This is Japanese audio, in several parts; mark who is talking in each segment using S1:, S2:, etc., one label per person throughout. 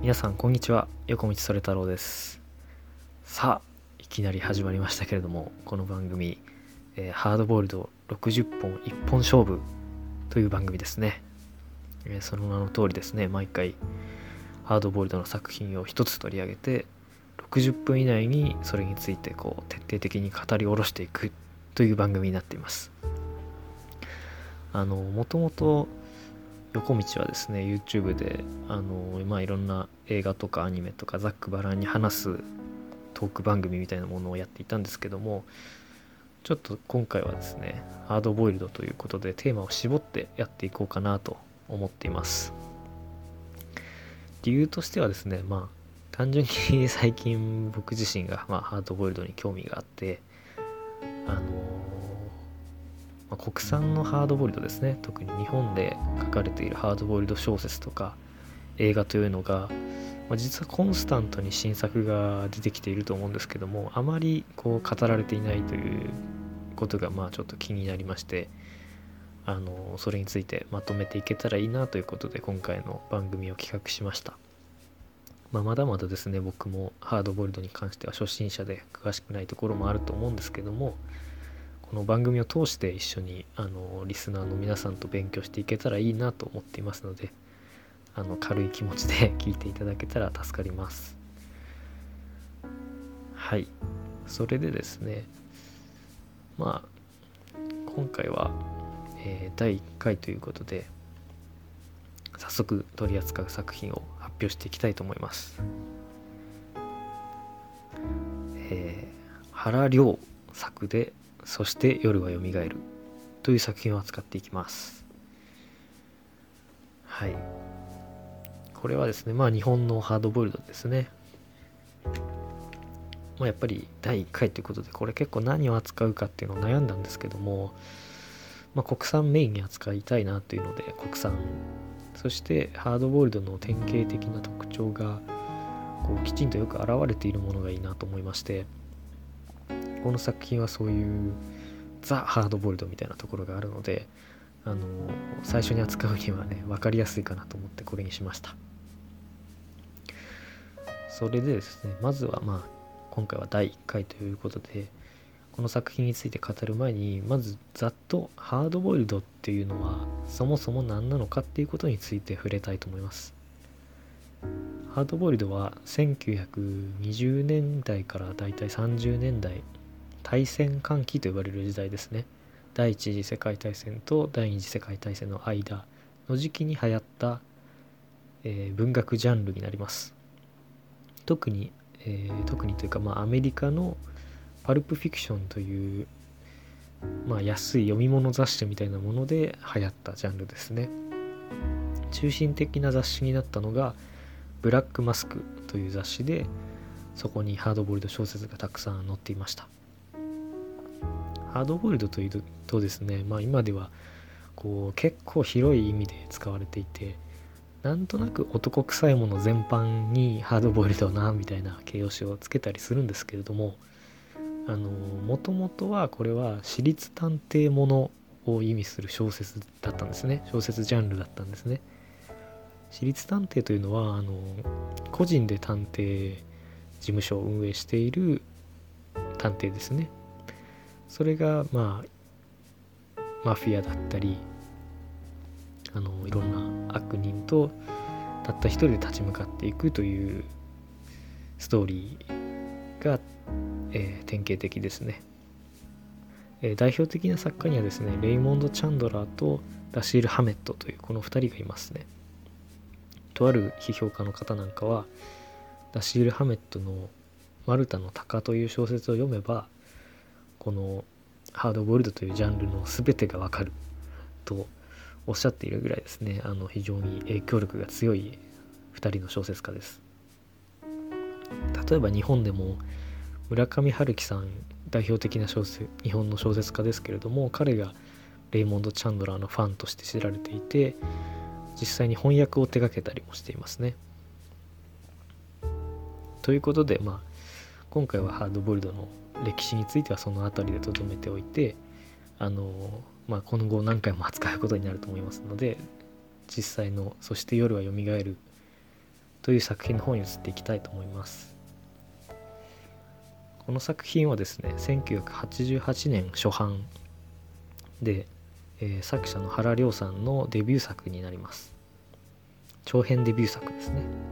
S1: 皆さんこんにちは。横道それ太郎です。さあいきなり始まりましたけれどもこの番組、えー、ハードボイルド60本一本勝負という番組ですね、えー、その名の通りですね。毎回ハードボイルドの作品を一つ取り上げて60分以内にそれについてこう徹底的に語り下ろしていくという番組になっています。あのもともと横道はですね YouTube であの、まあ、いろんな映画とかアニメとかざっくばらんに話すトーク番組みたいなものをやっていたんですけどもちょっと今回はですねハードボイルドということでテーマを絞ってやっていこうかなと思っています。理由としてはですねまあ単純に最近僕自身が、まあ、ハードボイルドに興味があってあのまあ、国産のハードボイルドですね。特に日本で書かれているハードボイルド小説とか映画というのが、まあ、実はコンスタントに新作が出てきていると思うんですけどもあまりこう語られていないということがまあちょっと気になりましてあのそれについてまとめていけたらいいなということで今回の番組を企画しました、まあ、まだまだですね僕もハードボイルドに関しては初心者で詳しくないところもあると思うんですけどもこの番組を通して一緒にあのリスナーの皆さんと勉強していけたらいいなと思っていますのであの軽い気持ちで 聞いていただけたら助かります。はい。それでですねまあ今回は、えー、第1回ということで早速取り扱う作品を発表していきたいと思います。えー、原良作でそして夜はよみがえる。という作品を扱っていきます。はい。これはですねまあ日本のハードボイルドですね。まあ、やっぱり第1回ということでこれ結構何を扱うかっていうのを悩んだんですけども、まあ、国産メインに扱いたいなというので国産。そしてハードボイルドの典型的な特徴がこうきちんとよく表れているものがいいなと思いましてこの作品はそういうザ・ハードボイルドみたいなところがあるのであの最初に扱うにはね分かりやすいかなと思ってこれにしました。それでですねまずはまあ今回は第1回ということでこの作品について語る前にまずざっとハードボイルドっていうのはそもそも何なのかっていうことについて触れたいと思います。ハードボイルドは1920年代からだいたい30年代大戦間期と呼ばれる時代ですね。第一次世界大戦と第二次世界大戦の間の時期に流行った、えー、文学ジャンルになります。特に、えー、特にというか、まあ、アメリカのパルプフィクションという、まあ、安い読み物雑誌みたいなもので流行ったジャンルですね。中心的な雑誌になったのがブラックマスクという雑誌でそこにハードボイルド小説がたくさん載っていました。ハードボイルドというとですね、まあ、今ではこう結構広い意味で使われていてなんとなく男臭いもの全般にハードボイルドなみたいな形容詞をつけたりするんですけれどもあのもともとはこれは私立探偵ものを意味する小説だったんですね。小説ジャンルだったんですね。私立探偵というのはあの個人で探偵事務所を運営している探偵ですね。それがまあマフィアだったりあのいろんな悪人とたった一人で立ち向かっていくというストーリーが、えー、典型的ですね、えー、代表的な作家にはですねレイモンド・チャンドラーとダシール・ハメットというこの2人がいますね。とある批評家の方なんかはダシール・ハメットの「マルタの鷹」という小説を読めばこのハードボイルドというジャンルの全てがわかるとおっしゃっているぐらいですね。あの非常に影響力が強い2人の小説家です。例えば日本でも村上春樹さん代表的な小説日本の小説家ですけれども彼がレイモンド・チャンドラーのファンとして知られていて実際に翻訳を手掛けたりもしていますね。ということでまあ今回はハードボイルドの歴史についてはその辺りでとどめておいてあの、まあ、今後何回も扱うことになると思いますので実際の「そして夜はよみがえる」という作品の方に移っていきたいと思います。この作品はですね1988年初版で、えー、作者の原亮さんのデビュー作になります。長編デビュー作ですね。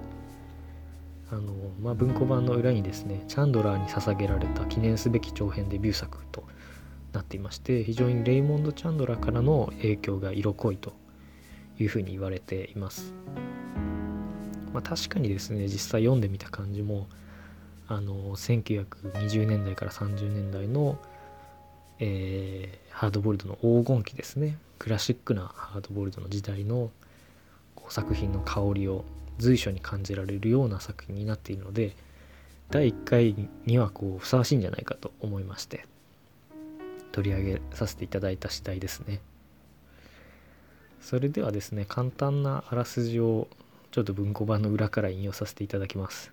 S1: あの、まあ、文庫版の裏にですねチャンドラーに捧げられた記念すべき長編デビュー作となっていまして非常にレイモンド・チャンドラーからの影響が色濃いというふうに言われています。まあ、確かにですね実際読んでみた感じもあの1920年代から30年代の、えー、ハードボイルドの黄金期ですねクラシックなハードボイルドの時代の作品の香りを随所に感じられるような作品になっているので第1回にはこうふさわしいんじゃないかと思いまして取り上げさせていただいた次第ですね。それではですね簡単なあらすじをちょっと文庫版の裏から引用させていただきます。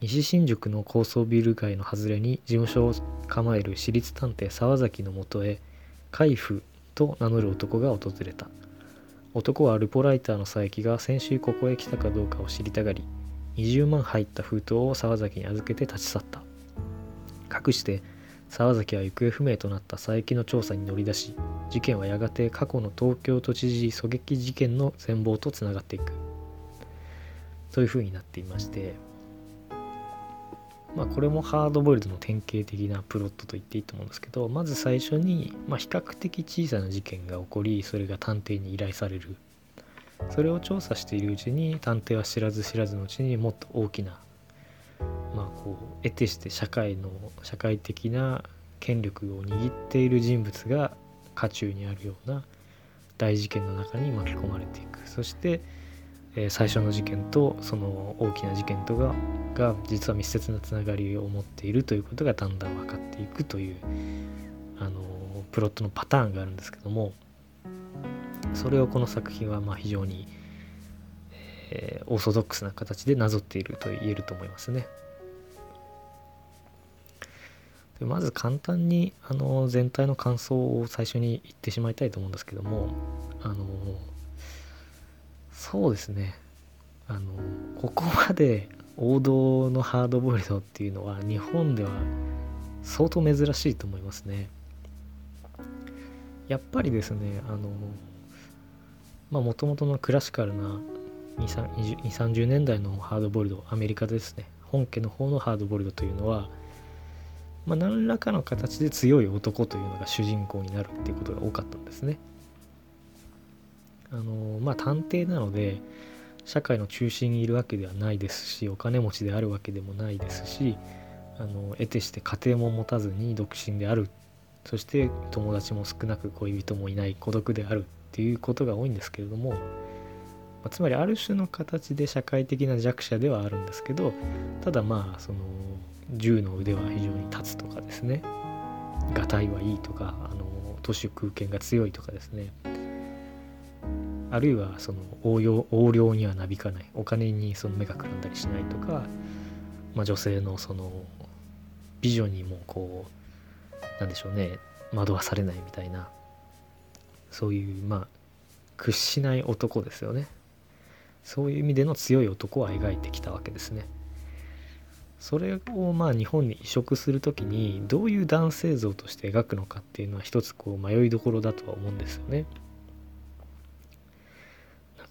S1: 西新宿の高層ビル街の外れに事務所を構える私立探偵沢崎のもとへ海部と名乗る男が訪れた。男はルポライターの佐伯が先週ここへ来たかどうかを知りたがり20万入った封筒を沢崎に預けて立ち去った。かくして沢崎は行方不明となった佐伯の調査に乗り出し事件はやがて過去の東京都知事狙撃事件の全貌とつながっていく。というふうになっていましてまあこれもハードボイルドの典型的なプロットと言っていいと思うんですけどまず最初に、ま、比較的小さな事件が起こりそれが探偵に依頼される。それを調査しているうちに探偵は知らず知らずのうちにもっと大きなまあこう得てして社会の社会的な権力を握っている人物が渦中にあるような大事件の中に巻き込まれていく。そして、え、最初の事件とその大きな事件とがが実は密接なつながりを持っているということがだんだん分かっていくというあのプロットのパターンがあるんですけどもそれをこの作品はまあ非常に、えー、オーソドックスな形でなぞっていると言えると思いますね。でまず簡単にあの全体の感想を最初に言ってしまいたいと思うんですけどもあのそうですね。あのここまで王道のハードボイルドっていうのは日本では相当珍しいと思いますね。やっぱりですねあのまあもともとのクラシカルな230年代のハードボイルドアメリカですね。本家の方のハードボイルドというのはまあ、何らかの形で強い男というのが主人公になるっていうことが多かったんですね。あのまあ探偵なので社会の中心にいるわけではないですしお金持ちであるわけでもないですしあの得てして家庭も持たずに独身である。そして友達も少なく恋人もいない。孤独であるっていうことが多いんですけれども、まあ、つまりある種の形で社会的な弱者ではあるんですけどただまあその銃の腕は非常に立つとかですね。がたいはいいとかあの都市空間が強いとかですね。あるいはその応用横領にはなびかないお金にその目がくらんだりしないとか、まあ、女性のその美女にもこうなんでしょうね惑わされないみたいなそういうまあ屈しない男ですよねそういう意味での強い男を描いてきたわけですね。それをまあ日本に移植する時にどういう男性像として描くのかっていうのは一つこう迷いどころだとは思うんですよね。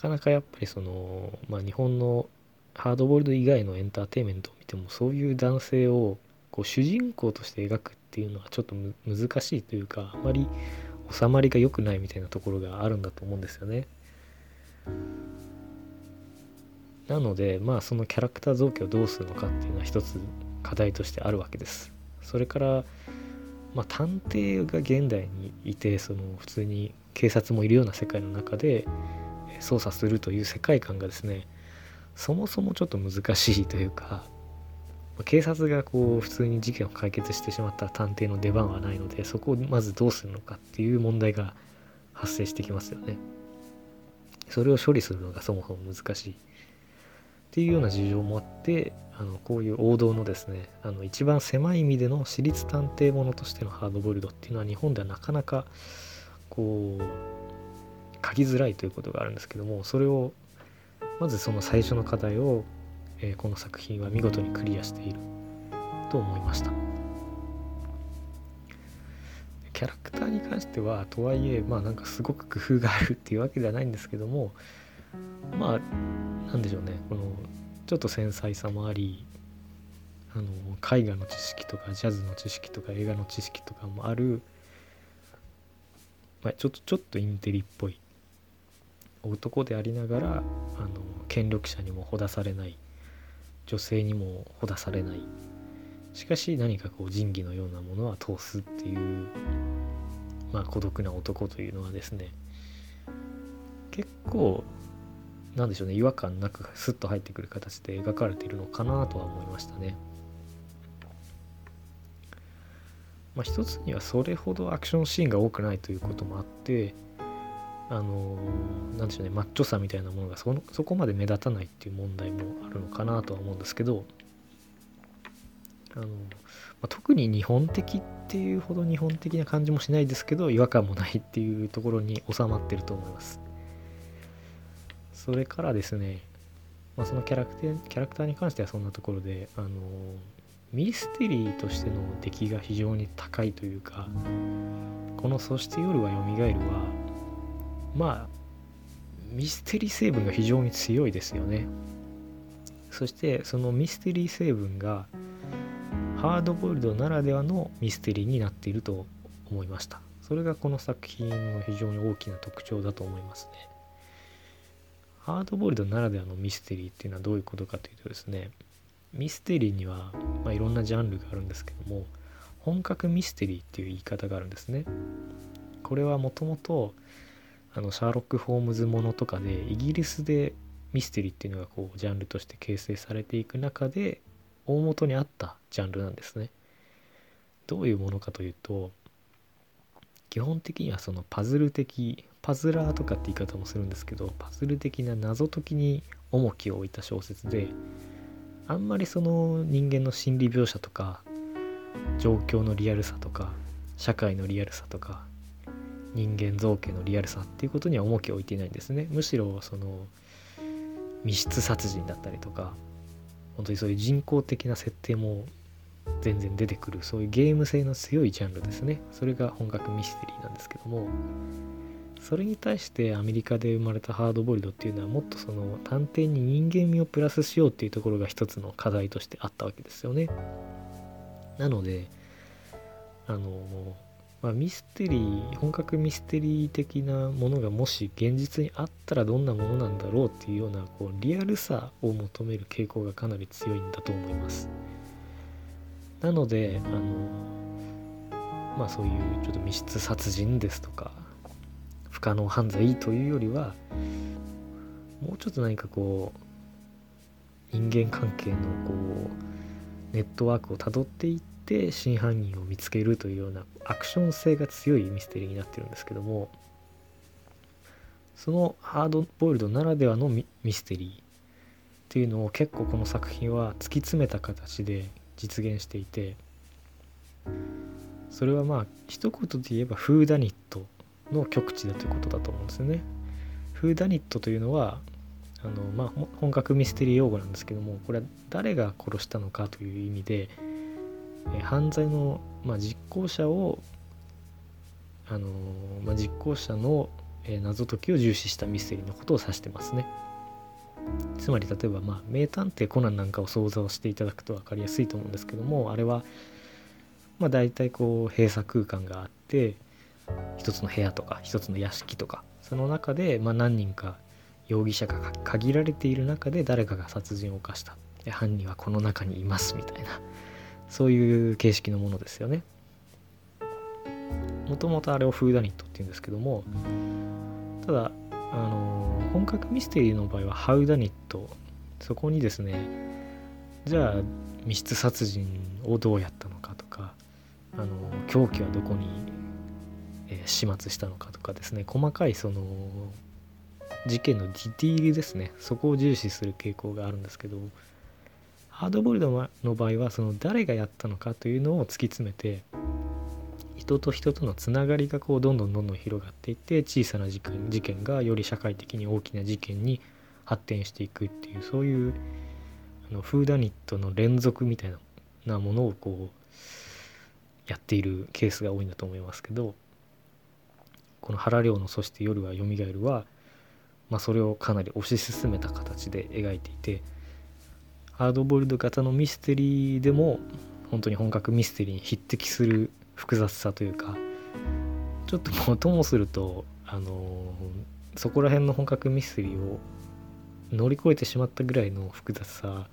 S1: なかなかやっぱりその、まあ、日本のハードボールド以外のエンターテインメントを見てもそういう男性をこう主人公として描くっていうのはちょっと難しいというかあまり収まりが良くないみたいなところがあるんだと思うんですよね。なのでまあそのキャラクター造形をどうするのかっていうのは一つ課題としてあるわけです。それから、まあ、探偵が現代にいてその普通に警察もいるような世界の中で捜査するという世界観がですねそもそもちょっと難しいというか警察がこう普通に事件を解決してしまったら探偵の出番はないのでそこをまずどうするのかっていう問題が発生してきますよね。それを処理するのがそもそも難しい。っていうような事情もあってあのこういう王道のですねあの一番狭い意味での私立探偵ものとしてのハードボイルドっていうのは日本ではなかなかこう書きづらいということがあるんですけどもそれをまずその最初の課題を、えー、この作品は見事にクリアしていると思いました。キャラクターに関してはとはいえまあなんかすごく工夫があるっていうわけではないんですけどもまあなんでしょうね。このちょっと繊細さもありあの絵画の知識とかジャズの知識とか映画の知識とかもある、まあ、ちょっとちょっとインテリっぽい男でありながらあの権力者にもほだされない女性にもほだされないしかし何かこう仁義のようなものは通すっていうまあ孤独な男というのはですね結構なんでしょうね違和感なくスッと入ってくる形で描かれているのかなとは思いましたね。まあ、一つにはそれほどアクションシーンが多くないということもあってあのなんでしょうねマッチョさみたいなものがそのそこまで目立たないっていう問題もあるのかなとは思うんですけどあの、まあ、特に日本的っていうほど日本的な感じもしないですけど違和感もないっていうところに収まってると思います。それからですね、まあ、そのキャラクターキャラクターに関してはそんなところであのミステリーとしての出来が非常に高いというかこの「そして夜はよみがえる」はまあミステリー成分が非常に強いですよね。そしてそのミステリー成分がハードボイルドならではのミステリーになっていると思いました。それがこの作品の非常に大きな特徴だと思いますね。ハードボイルドならではのミステリーっていうのはどういうことかというとですねミステリーには、まあ、いろんなジャンルがあるんですけども本格ミステリーっていう言い方があるんですね。これはもともとあのシャーロック・ホームズものとかでイギリスでミステリーっていうのがこうジャンルとして形成されていく中で大元にあったジャンルなんですね。どういうものかというと基本的にはそのパズル的パズラーとかって言い方もするんですけどパズル的な謎解きに重きを置いた小説であんまりその人間の心理描写とか状況のリアルさとか社会のリアルさとか人間造形のリアルさっていうことには重きを置いていないんですねむしろその密室殺人だったりとか本当にそういう人工的な設定も全然出てくるそういうゲーム性の強いジャンルですねそれが本格ミステリーなんですけどもそれに対してアメリカで生まれたハードボイルドっていうのはもっとその探偵に人間味をプラスしようっていうところが一つの課題としてあったわけですよね。なのであの、まあ、ミステリー本格ミステリー的なものがもし現実にあったらどんなものなんだろうっていうようなこうリアルさを求める傾向がかなり強いんだと思います。なのであのまあそういうちょっと密室殺人ですとか不可能犯罪というよりはもうちょっと何かこう人間関係のこうネットワークをたどっていって真犯人を見つけるというようなアクション性が強いミステリーになってるんですけどもそのハードボイルドならではのミステリーっていうのを結構この作品は突き詰めた形で実現していてそれはまあ一言で言えばフーダニットの極致だということだと思うんですよね。フーダニットというのはあの、まあ、本格ミステリー用語なんですけどもこれは誰が殺したのかという意味で、え犯罪の、まあ、実行者をあの、まあ、実行者の、え謎解きを重視したミステリーのことを指してますね。つまり例えば、まあ、名探偵コナンなんかを想像していただくと分かりやすいと思うんですけどもあれは、まあ、大体こう閉鎖空間があって一つの部屋とか一つの屋敷とかその中で、まあ、何人か容疑者が限られている中で誰かが殺人を犯した犯人はこの中にいますみたいなそういう形式のものですよね。もともとあれをフーダニットっていうんですけどもただあの本格ミステリーの場合はハウダニットそこにですねじゃあ密室殺人をどうやったのかとかあの凶器はどこにえ始末したのかとかですね細かいその事件のディティールですねそこを重視する傾向があるんですけどハードボイルドの場合はその誰がやったのかというのを突き詰めて人と人とのつながりがこうどんどんどんどん広がっていって小さな事件事件がより社会的に大きな事件に発展していくっていうそういうあのフーダニットの連続みたいなものをこうやっているケースが多いんだと思いますけどこの原亮の「そして夜はよみがえるは」まあ、それをかなり推し進めた形で描いていてハードボイルド型のミステリーでも本当に本格ミステリーに匹敵する複雑さというかちょっともうともするとあの、そこら辺の本格ミステリーを乗り越えてしまったぐらいの複雑さ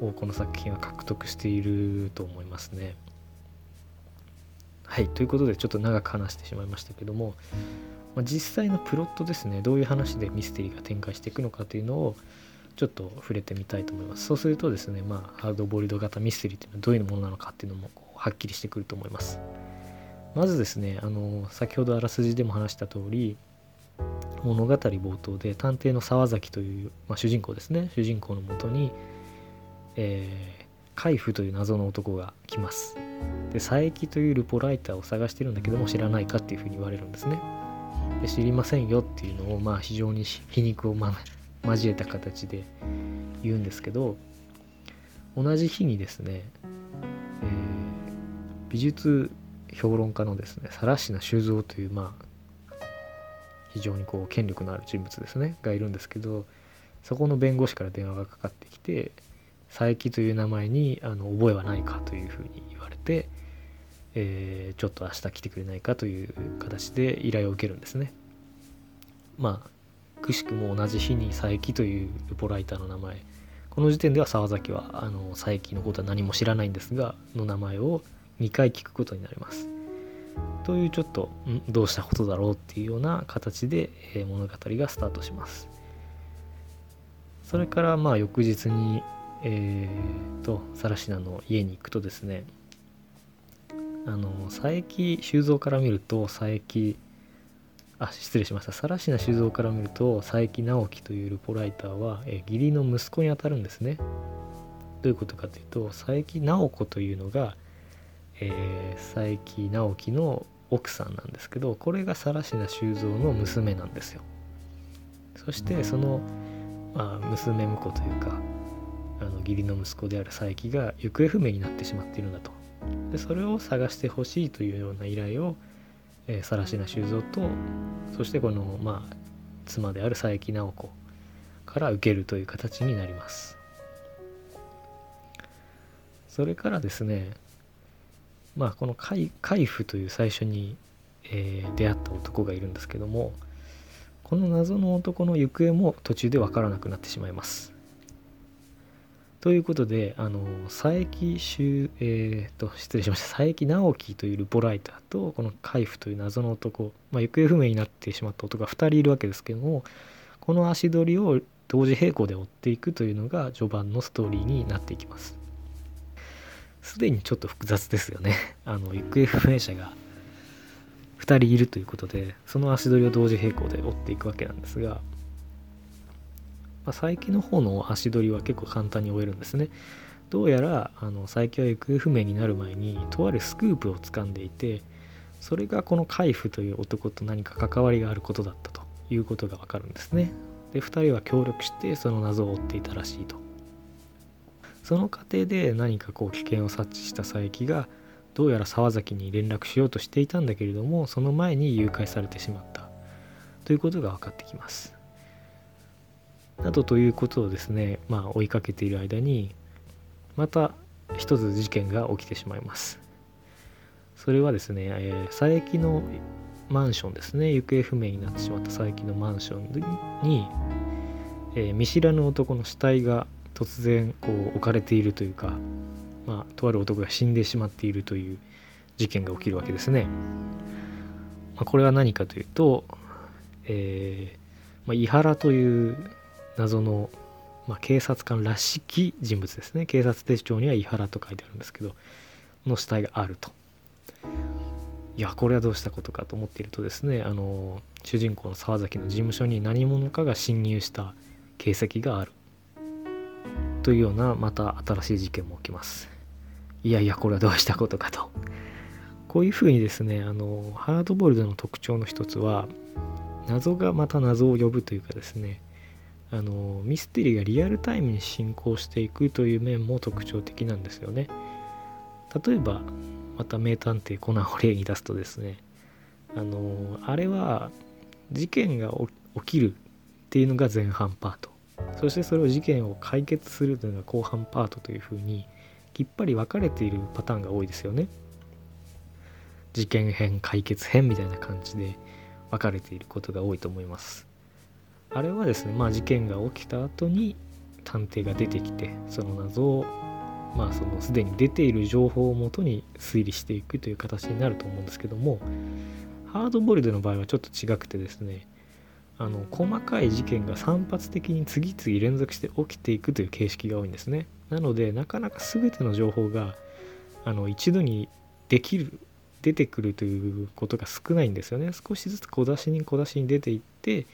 S1: をこの作品は獲得していると思いますね。はいということでちょっと長く話してしまいましたけども、まあ、実際のプロットですねどういう話でミステリーが展開していくのかというのをちょっと触れてみたいと思います。そうするとですね、まあ、ハードボイルド型ミステリーっていうのはどういうものなのかっていうのもはっきりしてくると思います。まずですね、あの先ほどあらすじでも話した通り、物語冒頭で探偵の沢崎という、まあ、主人公ですね主人公のもとに、えー、海部という謎の男が来ますで佐伯というルポライターを探してるんだけども知らないかっていうふうに言われるんですねで知りませんよっていうのをまあ非常に皮肉を、ま、交えた形で言うんですけど同じ日にですね、えー、美術評論家のですね更科修造というまあ非常にこう権力のある人物ですねがいるんですけどそこの弁護士から電話がかかってきて佐伯という名前にあの覚えはないかというふうに言われて、えー、ちょっと明日来てくれないかという形で依頼を受けるんですね。まあくしくも同じ日に佐伯というルポライターの名前。この時点では沢崎はあの佐伯のことは何も知らないんですがの名前を2回聞くことになります。というちょっとどうしたことだろうっていうような形で、えー、物語がスタートします。それからまあ翌日にえーと更科の家に行くとですねあの佐伯修造から見ると佐伯あ失礼しました。更科修造から見ると佐伯直樹というルポライターは、え義理の息子にあたるんですね。どういうことかというと佐伯直子というのがえー、佐伯直樹の奥さんなんですけどこれが更科修造の娘なんですよ。そしてその、まあ、娘婿というかあの義理の息子である佐伯が行方不明になってしまっているんだと。でそれを探してほしいというような依頼をえー、更科修造とそしてこのまあ妻である佐伯直子から受けるという形になりますそれからですねまあこの海海部という最初に、えー、出会った男がいるんですけどもこの謎の男の行方も途中で分からなくなってしまいます。ということで、あの佐伯修、えー、と失礼しました佐伯直樹というルポライターとこの海部という謎の男、まあ、行方不明になってしまった男が2人いるわけですけどもこの足取りを同時並行で追っていくというのが序盤のストーリーになっていきます。すでにちょっと複雑ですよね。あの、行方不明者が2人いるということで、その足取りを同時並行で追っていくわけなんですが、まあ、佐伯の方の足取りは結構簡単に追えるんですね。どうやら、あの、佐伯は行方不明になる前に、とあるスクープを掴んでいて、それがこの海部という男と何か関わりがあることだったということがわかるんですね。で、2人は協力してその謎を追っていたらしいと。その過程で何かこう危険を察知した佐伯がどうやら沢崎に連絡しようとしていたんだけれどもその前に誘拐されてしまったということが分かってきます。などということをですねまあ追いかけている間にまた一つ事件が起きてしまいます。それはですね、えー、佐伯のマンションですね行方不明になってしまった佐伯のマンションに、えー、見知らぬ男の死体が突然こう置かれているというか、まあ、とある男が死んでしまっているという事件が起きるわけですね。まあ、これは何かというと、えーまあ、伊原という謎の、まあ、警察官らしき人物ですね警察手帳には伊原と書いてあるんですけどの死体があると。いやこれはどうしたことかと思っているとですねあの主人公の沢崎の事務所に何者かが侵入した形跡があるというようなまた新しい事件も起きます。いやいやこれはどうしたことかと。こういうふうにですねあのハードボイルドの特徴の一つは謎がまた謎を呼ぶというかですねあのミステリーがリアルタイムに進行していくという面も特徴的なんですよね。例えばまた名探偵コナンを例に出すとですね。あのあれは事件が起きるっていうのが前半パート。そしてそれを事件を解決するというのが後半パートというふうにきっぱり分かれているパターンが多いですよね。事件編解決編みたいな感じで分かれていることが多いと思います。あれはですねまあ事件が起きた後に探偵が出てきてその謎をまあそのすでに出ている情報をもとに推理していくという形になると思うんですけどもハードボイルドの場合はちょっと違くてですねあの細かい事件が散発的に次々連続して起きていくという形式が多いんですね。なのでなかなか全ての情報があの一度にできる出てくるということが少ないんですよね。少しずつ小出しに小出しに出ていって、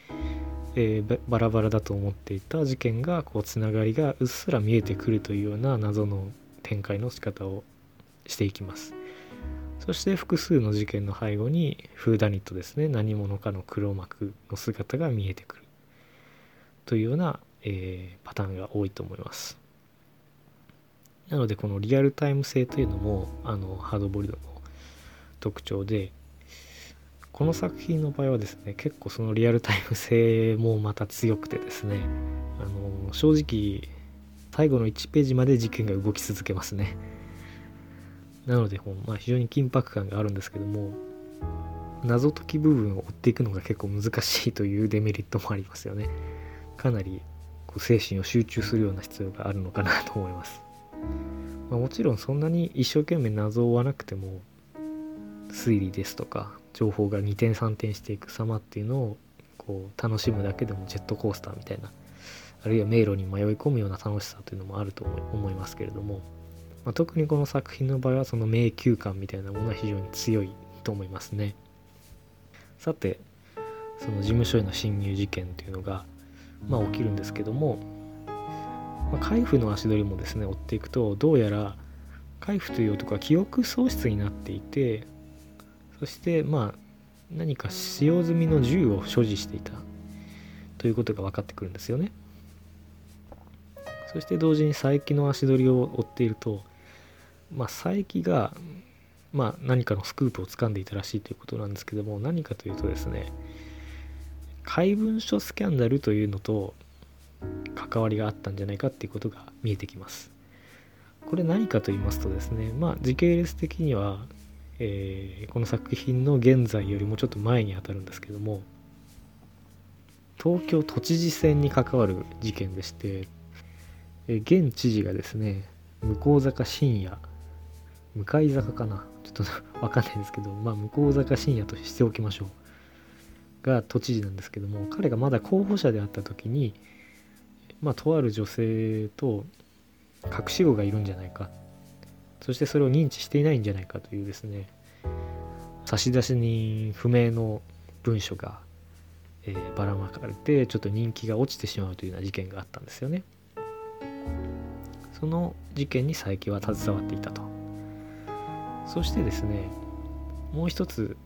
S1: えー、バラバラだと思っていた事件がこうつながりがうっすら見えてくるというような謎の展開の仕方をしていきます。そして複数の事件の背後にフーダニットですね。何者かの黒幕の姿が見えてくるというような、えー、パターンが多いと思います。なのでこのリアルタイム性というのもあのハードボイルドの特徴でこの作品の場合はですね結構そのリアルタイム性もまた強くてですねあの正直最後の1ページまで事件が動き続けますね。なので、まあ、非常に緊迫感があるんですけども謎解き部分を追っていくのが結構難しいというデメリットもありますよね。かなりこう精神を集中するような必要があるのかなと思います、まあ、もちろんそんなに一生懸命謎を追わなくても推理ですとか情報が2点3点していく様っていうのをこう楽しむだけでもジェットコースターみたいなあるいは迷路に迷い込むような楽しさというのもあると思いますけれども、まあ、特にこの作品の場合はその迷宮感みたいなものは非常に強いと思いますね。さてその事務所への侵入事件というのが、まあ、起きるんですけども、まあ、海部の足取りもですね追っていくとどうやら海部という男は記憶喪失になっていてそしてまあ何か使用済みの銃を所持していたということが分かってくるんですよね。そして同時に佐伯の足取りを追っていると、まあ、佐伯が、まあ、何かのスクープを掴んでいたらしいということなんですけども何かというとですね怪文書スキャンダルというのと関わりがあったんじゃないかっていうことが見えてきます。これ何かと言いますとですねまあ時系列的にはえー、この作品の現在よりもちょっと前にあたるんですけども東京都知事選に関わる事件でして、えー、現知事がですね向坂深夜向かい坂かなちょっと わかんないんですけどまあ向坂深夜としておきましょうが都知事なんですけども彼がまだ候補者であった時にまあとある女性と隠し子がいるんじゃないかそしてそれを認知していないんじゃないかというですね差出人不明の文書が、えー、ばらまかれてちょっと人気が落ちてしまうというような事件があったんですよね。その事件に佐伯は携わっていたと。そしてですねもう一つ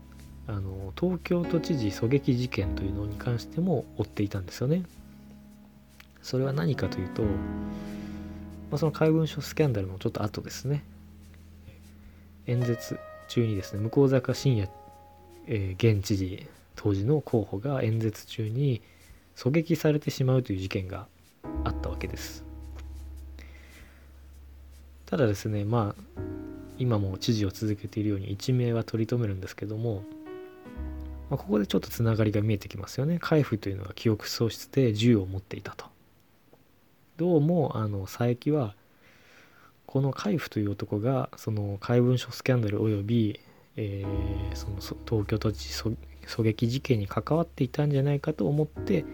S1: あの東京都知事狙撃事件というのに関しても追っていたんですよね。それは何かというと、まあ、その怪文書スキャンダルのちょっと後ですね。演説中にですね向坂信也、えー、現知事当時の候補が演説中に狙撃されてしまうという事件があったわけです。ただですねまあ今も知事を続けているように一命は取り留めるんですけども、まあ、ここでちょっとつながりが見えてきますよね。海部というのは記憶喪失で銃を持っていたと。どうもあの佐伯はこの海部という男がその怪文書スキャンダルおよび、えー、その東京都知事狙撃事件に関わっていたんじゃないかと思って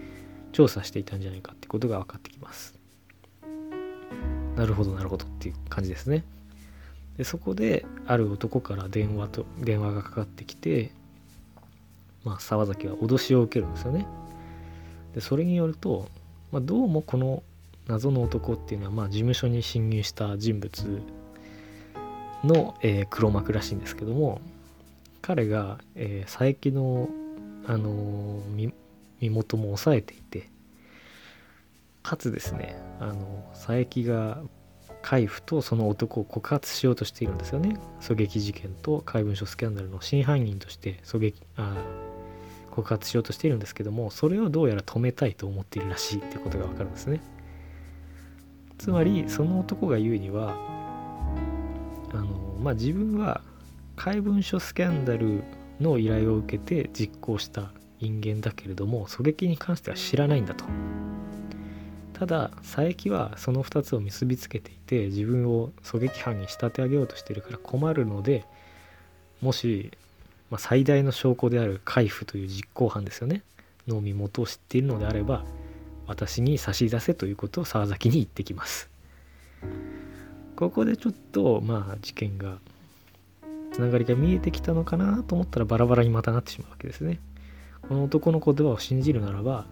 S1: 調査していたんじゃないかってことが分かってきます。なるほどなるほどっていう感じですね。でそこである男から電話と電話がかかってきてまあ沢崎は脅しを受けるんですよね。でそれによると、まあ、どうもこの謎の男っていうのは、まあ、事務所に侵入した人物の、えー、黒幕らしいんですけども彼が、えー、佐伯の、あのー、身元も抑えていてかつですねあの佐伯が海部とその男を告発しようとしているんですよね。狙撃事件と怪文書スキャンダルの真犯人として狙撃あ告発しようとしているんですけどもそれをどうやら止めたいと思っているらしいってことがわかるんですね。つまりその男が言うにはあのまあ自分は怪文書スキャンダルの依頼を受けて実行した人間だけれども狙撃に関しては知らないんだと。ただ佐伯はその2つを結びつけていて自分を狙撃犯に仕立て上げようとしてるから困るのでもし、まあ、最大の証拠である海部という実行犯ですよね。の身元を知っているのであれば私に差し出せということを沢崎に言ってきますここでちょっとまあ事件がつながりが見えてきたのかなと思ったらバラバラにまたなってしまうわけですねこの男の言葉を信じるならば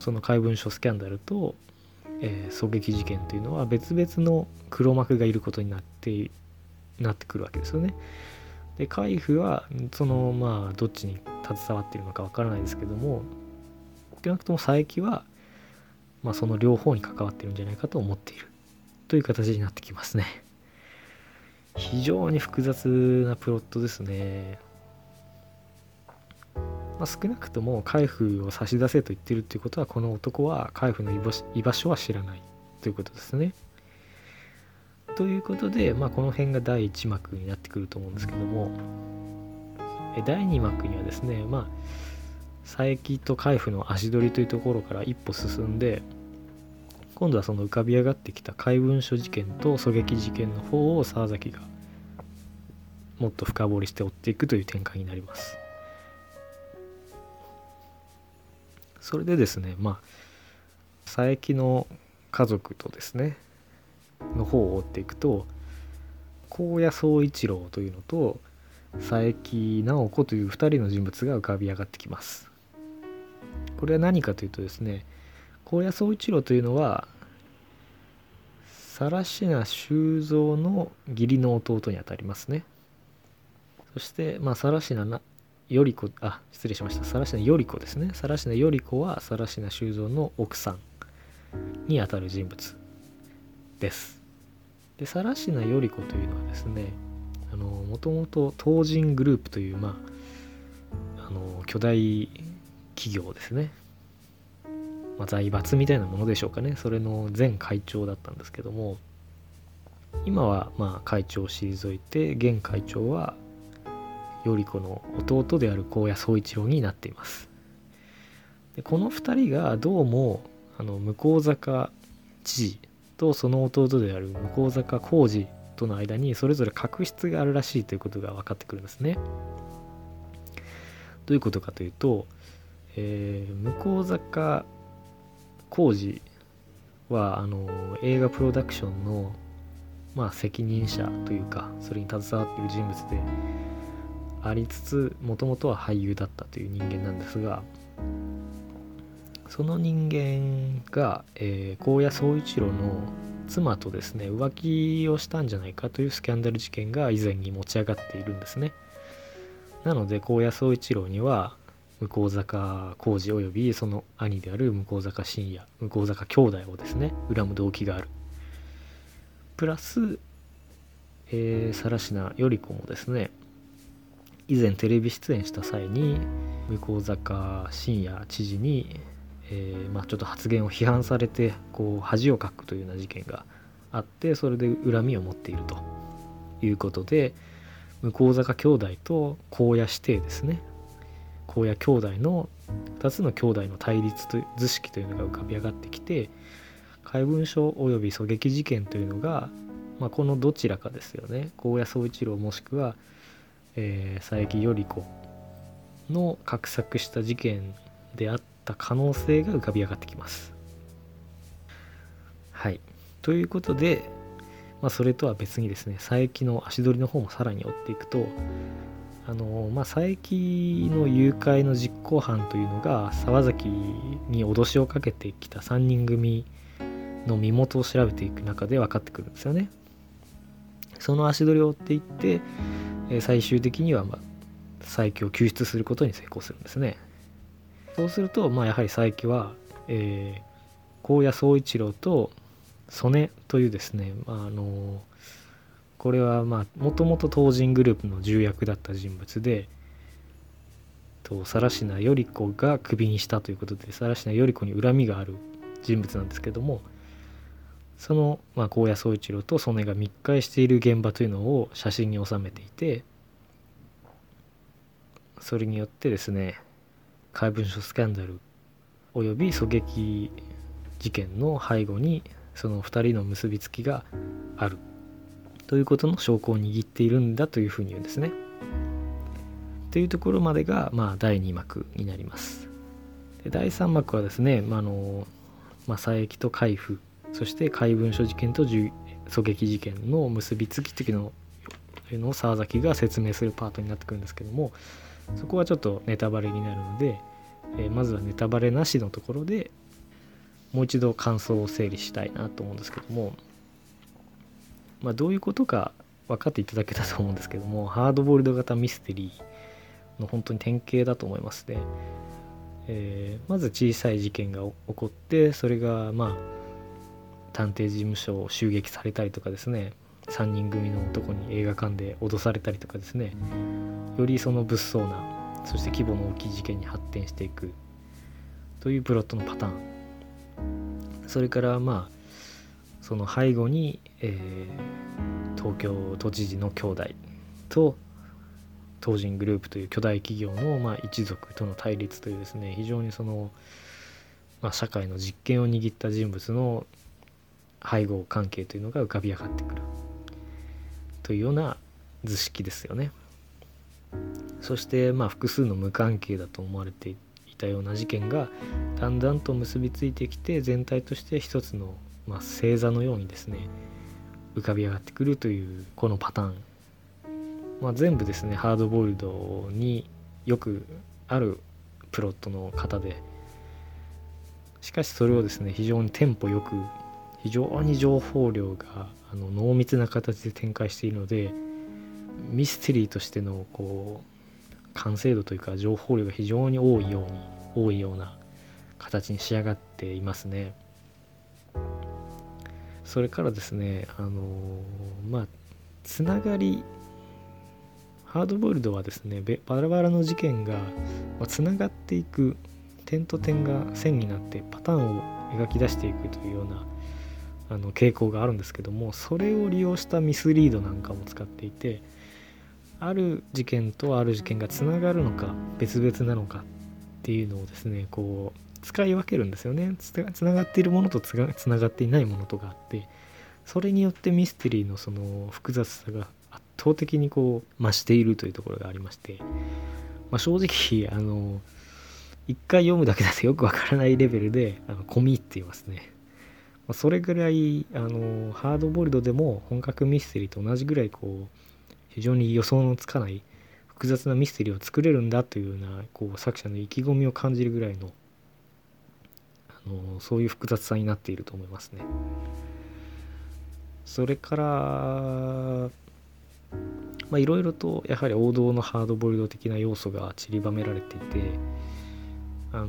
S1: その怪文書スキャンダルと、えー、狙撃事件というのは別々の黒幕がいることになってなってくるわけですよね。で海部はそのまあどっちに携わっているのかわからないですけども少なくとも佐伯は、まあ、その両方に関わってるんじゃないかと思っているという形になってきますね。非常に複雑なプロットですね。まあ、少なくとも海部を差し出せと言ってるっていうことはこの男は海部の居場所は知らないということですね。ということで、まあ、この辺が第1幕になってくると思うんですけども第2幕にはですねまあ佐伯と海部の足取りというところから一歩進んで今度はその浮かび上がってきた怪文書事件と狙撃事件の方を沢崎がもっと深掘りして追っていくという展開になります。それでですねまあ佐伯の家族とですねの方を追っていくと高野宗一郎というのと佐伯直子という2人の人物が浮かび上がってきますこれは何かというとですね高野宗一郎というのは更科修造の義理の弟にあたりますね。そしてまあ更科より子あ失礼しました。更科より子ですね。更科より子は更科修造の奥さんにあたる人物です。で更科より子というのはですねあのもともと東人グループというまああの巨大企業ですね、まあ、財閥みたいなものでしょうかね。それの前会長だったんですけども。今はまあ会長を退いて現会長は頼子の弟である高野宗一郎になっています。でこの2人がどうもあの向坂知事とその弟である向坂浩二との間にそれぞれ確執があるらしいということが分かってくるんですね。どういうことかというと、えー、向坂浩二はあの映画プロダクションのまあ責任者というかそれに携わっている人物でありつつもともとは俳優だったという人間なんですがその人間が、えー、高野宗一郎の妻とですね浮気をしたんじゃないかというスキャンダル事件が以前に持ち上がっているんですね。なので高野宗一郎には向坂浩二およびその兄である向坂信也向坂兄弟をですね恨む動機がある。プラス、えー、更科頼子もですね以前テレビ出演した際に向坂信也知事に、えー、まあ、ちょっと発言を批判されてこう恥をかくというような事件があってそれで恨みを持っているということで向坂兄弟と荒野指定ですね荒野兄弟の2つの兄弟の対立と図式というのが浮かび上がってきて怪文書及び狙撃事件というのが、まあ、このどちらかですよね荒野宗一郎もしくはえー、佐伯頼子の画策した事件であった可能性が浮かび上がってきます。はい。ということで、まあ、それとは別にですね、佐伯の足取りの方もさらに追っていくと、あのまあ、佐伯の誘拐の実行犯というのが沢崎に脅しをかけてきた3人組の身元を調べていく中で分かってくるんですよね。その足取りを追っていって、え最終的には、まあ、佐伯を救出することに成功するんですね。そうすると、まあ、やはり佐伯は、えー、高野宗一郎と曽根というですね、まあ、あのこれはまあもともと東人グループの重役だった人物でと更科頼子がクビにしたということで更科頼子に恨みがある人物なんですけどもその、まあ、高野宗一郎と曽根が密会している現場というのを写真に収めていてそれによってですね怪文書スキャンダルおよび狙撃事件の背後にその2人の結びつきがある。ということの証拠を握っているんだというふうに言うんですね。というところまでが、まあ、第2幕になります。で第3幕はですね、まあのまあ、佐伯と海部そして怪文書事件と狙撃事件の結びつきというのの沢崎が説明するパートになってくるんですけどもそこはちょっとネタバレになるので、えー、まずはネタバレなしのところでもう一度感想を整理したいなと思うんですけども、まあ、どういうことか分かっていただけたと思うんですけどもハードボイルド型ミステリーの本当に典型だと思いますね。えー、まず小さい事件が起こってそれがまあ探偵事務所を襲撃されたりとかですね3人組の男に映画館で脅されたりとかですねよりその物騒なそして規模の大きい事件に発展していくというプロットのパターンそれからまあその背後に、えー、東京都知事の兄弟と東人グループという巨大企業の、まあ、一族との対立というですね非常にその、まあ、社会の実権を握った人物の配合関係というのが浮かび上がってくるというような図式ですよね。そしてまあ複数の無関係だと思われていたような事件がだんだんと結びついてきて全体として一つのまあ星座のようにですね浮かび上がってくるというこのパターン、まあ、全部ですねハードボイルドによくあるプロットの方でしかしそれをですね非常にテンポよく非常に情報量があの濃密な形で展開しているのでミステリーとしてのこう完成度というか情報量が非常に多いように多いような形に仕上がっていますね。それからですねあのまあつながりハードボイルドはですねバラバラの事件がつながっていく点と点が線になってパターンを描き出していくというようなあの傾向があるんですけどもそれを利用したミスリードなんかも使っていてある事件とある事件がつながるのか別々なのかっていうのをですねこう使い分けるんですよね。つながっているものとつながっていないものとかあってそれによってミステリーのその複雑さが圧倒的にこう増しているというところがありまして、まあ、正直あの一回読むだけだとよくわからないレベルであの込み入っていますね。まそれぐらいあのハードボイルドでも本格ミステリーと同じぐらいこう非常に予想のつかない複雑なミステリーを作れるんだというようなこう作者の意気込みを感じるぐらいののそういう複雑さになっていると思いますね。それからいろいろとやはり王道のハードボイルド的な要素が散りばめられていてあの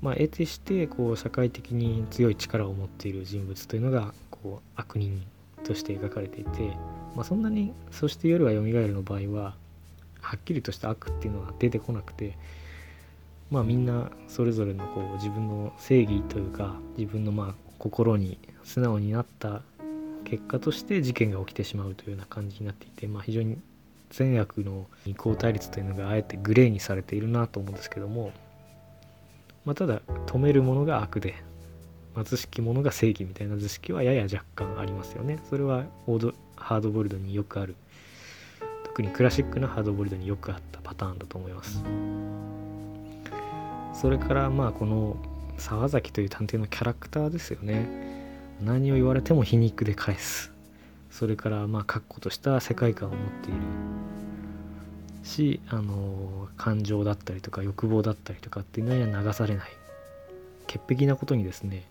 S1: まあ、得てしてこう社会的に強い力を持っている人物というのがこう悪人として描かれていて、まあ、そんなに「そして夜はよみがえる」の場合ははっきりとした悪っていうのが出てこなくてまあみんなそれぞれのこう自分の正義というか自分のまあ心に素直になった結果として事件が起きてしまうというような感じになっていて、まあ、非常に善悪の二項対立というのがあえてグレーにされているなと思うんですけどもまあ、ただ止めるものが悪で貧しき者が正義みたいな図式はやや若干ありますよね。それはオードハードボイルドによくある特にクラシックなハードボイルドによくあったパターンだと思います。それからまあこの沢崎という探偵のキャラクターですよね。何を言われても皮肉で返す。それからまあ確固とした世界観を持っているしあの感情だったりとか欲望だったりとかっていうのには流されない。潔癖なことにですね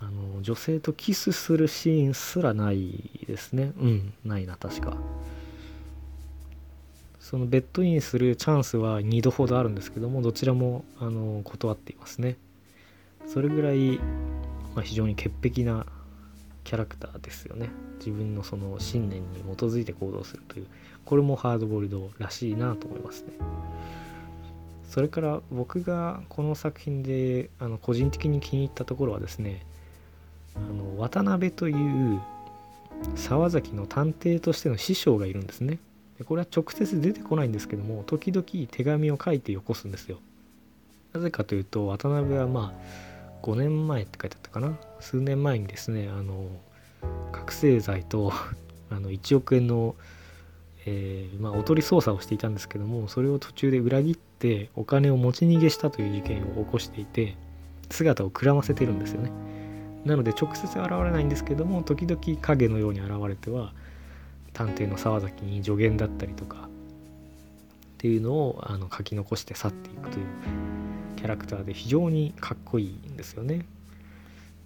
S1: あの女性とキスするシーンすらないですね。うんないな確か。そのベッドインするチャンスは2度ほどあるんですけどもどちらもあの断っていますね。それぐらい、まあ、非常に潔癖なキャラクターですよね。自分のその信念に基づいて行動するというこれもハードボイルドらしいなと思いますね。それから僕がこの作品であの個人的に気に入ったところはですねあの渡辺という沢崎の探偵としての師匠がいるんですね。これは直接出てこないんですけども時々手紙を書いてよこすんですよ。なぜかというと渡辺はまあ5年前って書いてあったかな。数年前にですねあの覚醒剤と あの1億円の、えー、まあ、おとり捜査をしていたんですけどもそれを途中で裏切ってお金を持ち逃げしたという事件を起こしていて姿をくらませてるんですよね。なので直接現れないんですけども時々影のように現れては探偵の沢崎に助言だったりとかっていうのをあの書き残して去っていくというキャラクターで非常にかっこいいんですよね。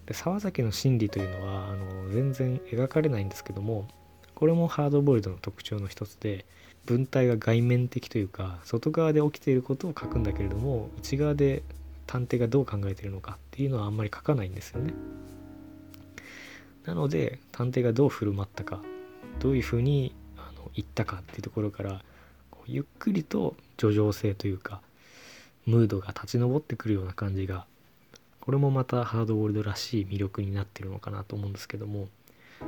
S1: で沢崎の心理というのはあの全然描かれないんですけどもこれもハードボイルドの特徴の一つで文体が外面的というか外側で起きていることを書くんだけれども内側で探偵がどう考えているのかっていうのはあんまり書かないんですよね。なので探偵がどう振る舞ったかどういうふうにあの言ったかっていうところからこうゆっくりと叙情性というかムードが立ち上ってくるような感じがこれもまたハードボールドらしい魅力になってるのかなと思うんですけども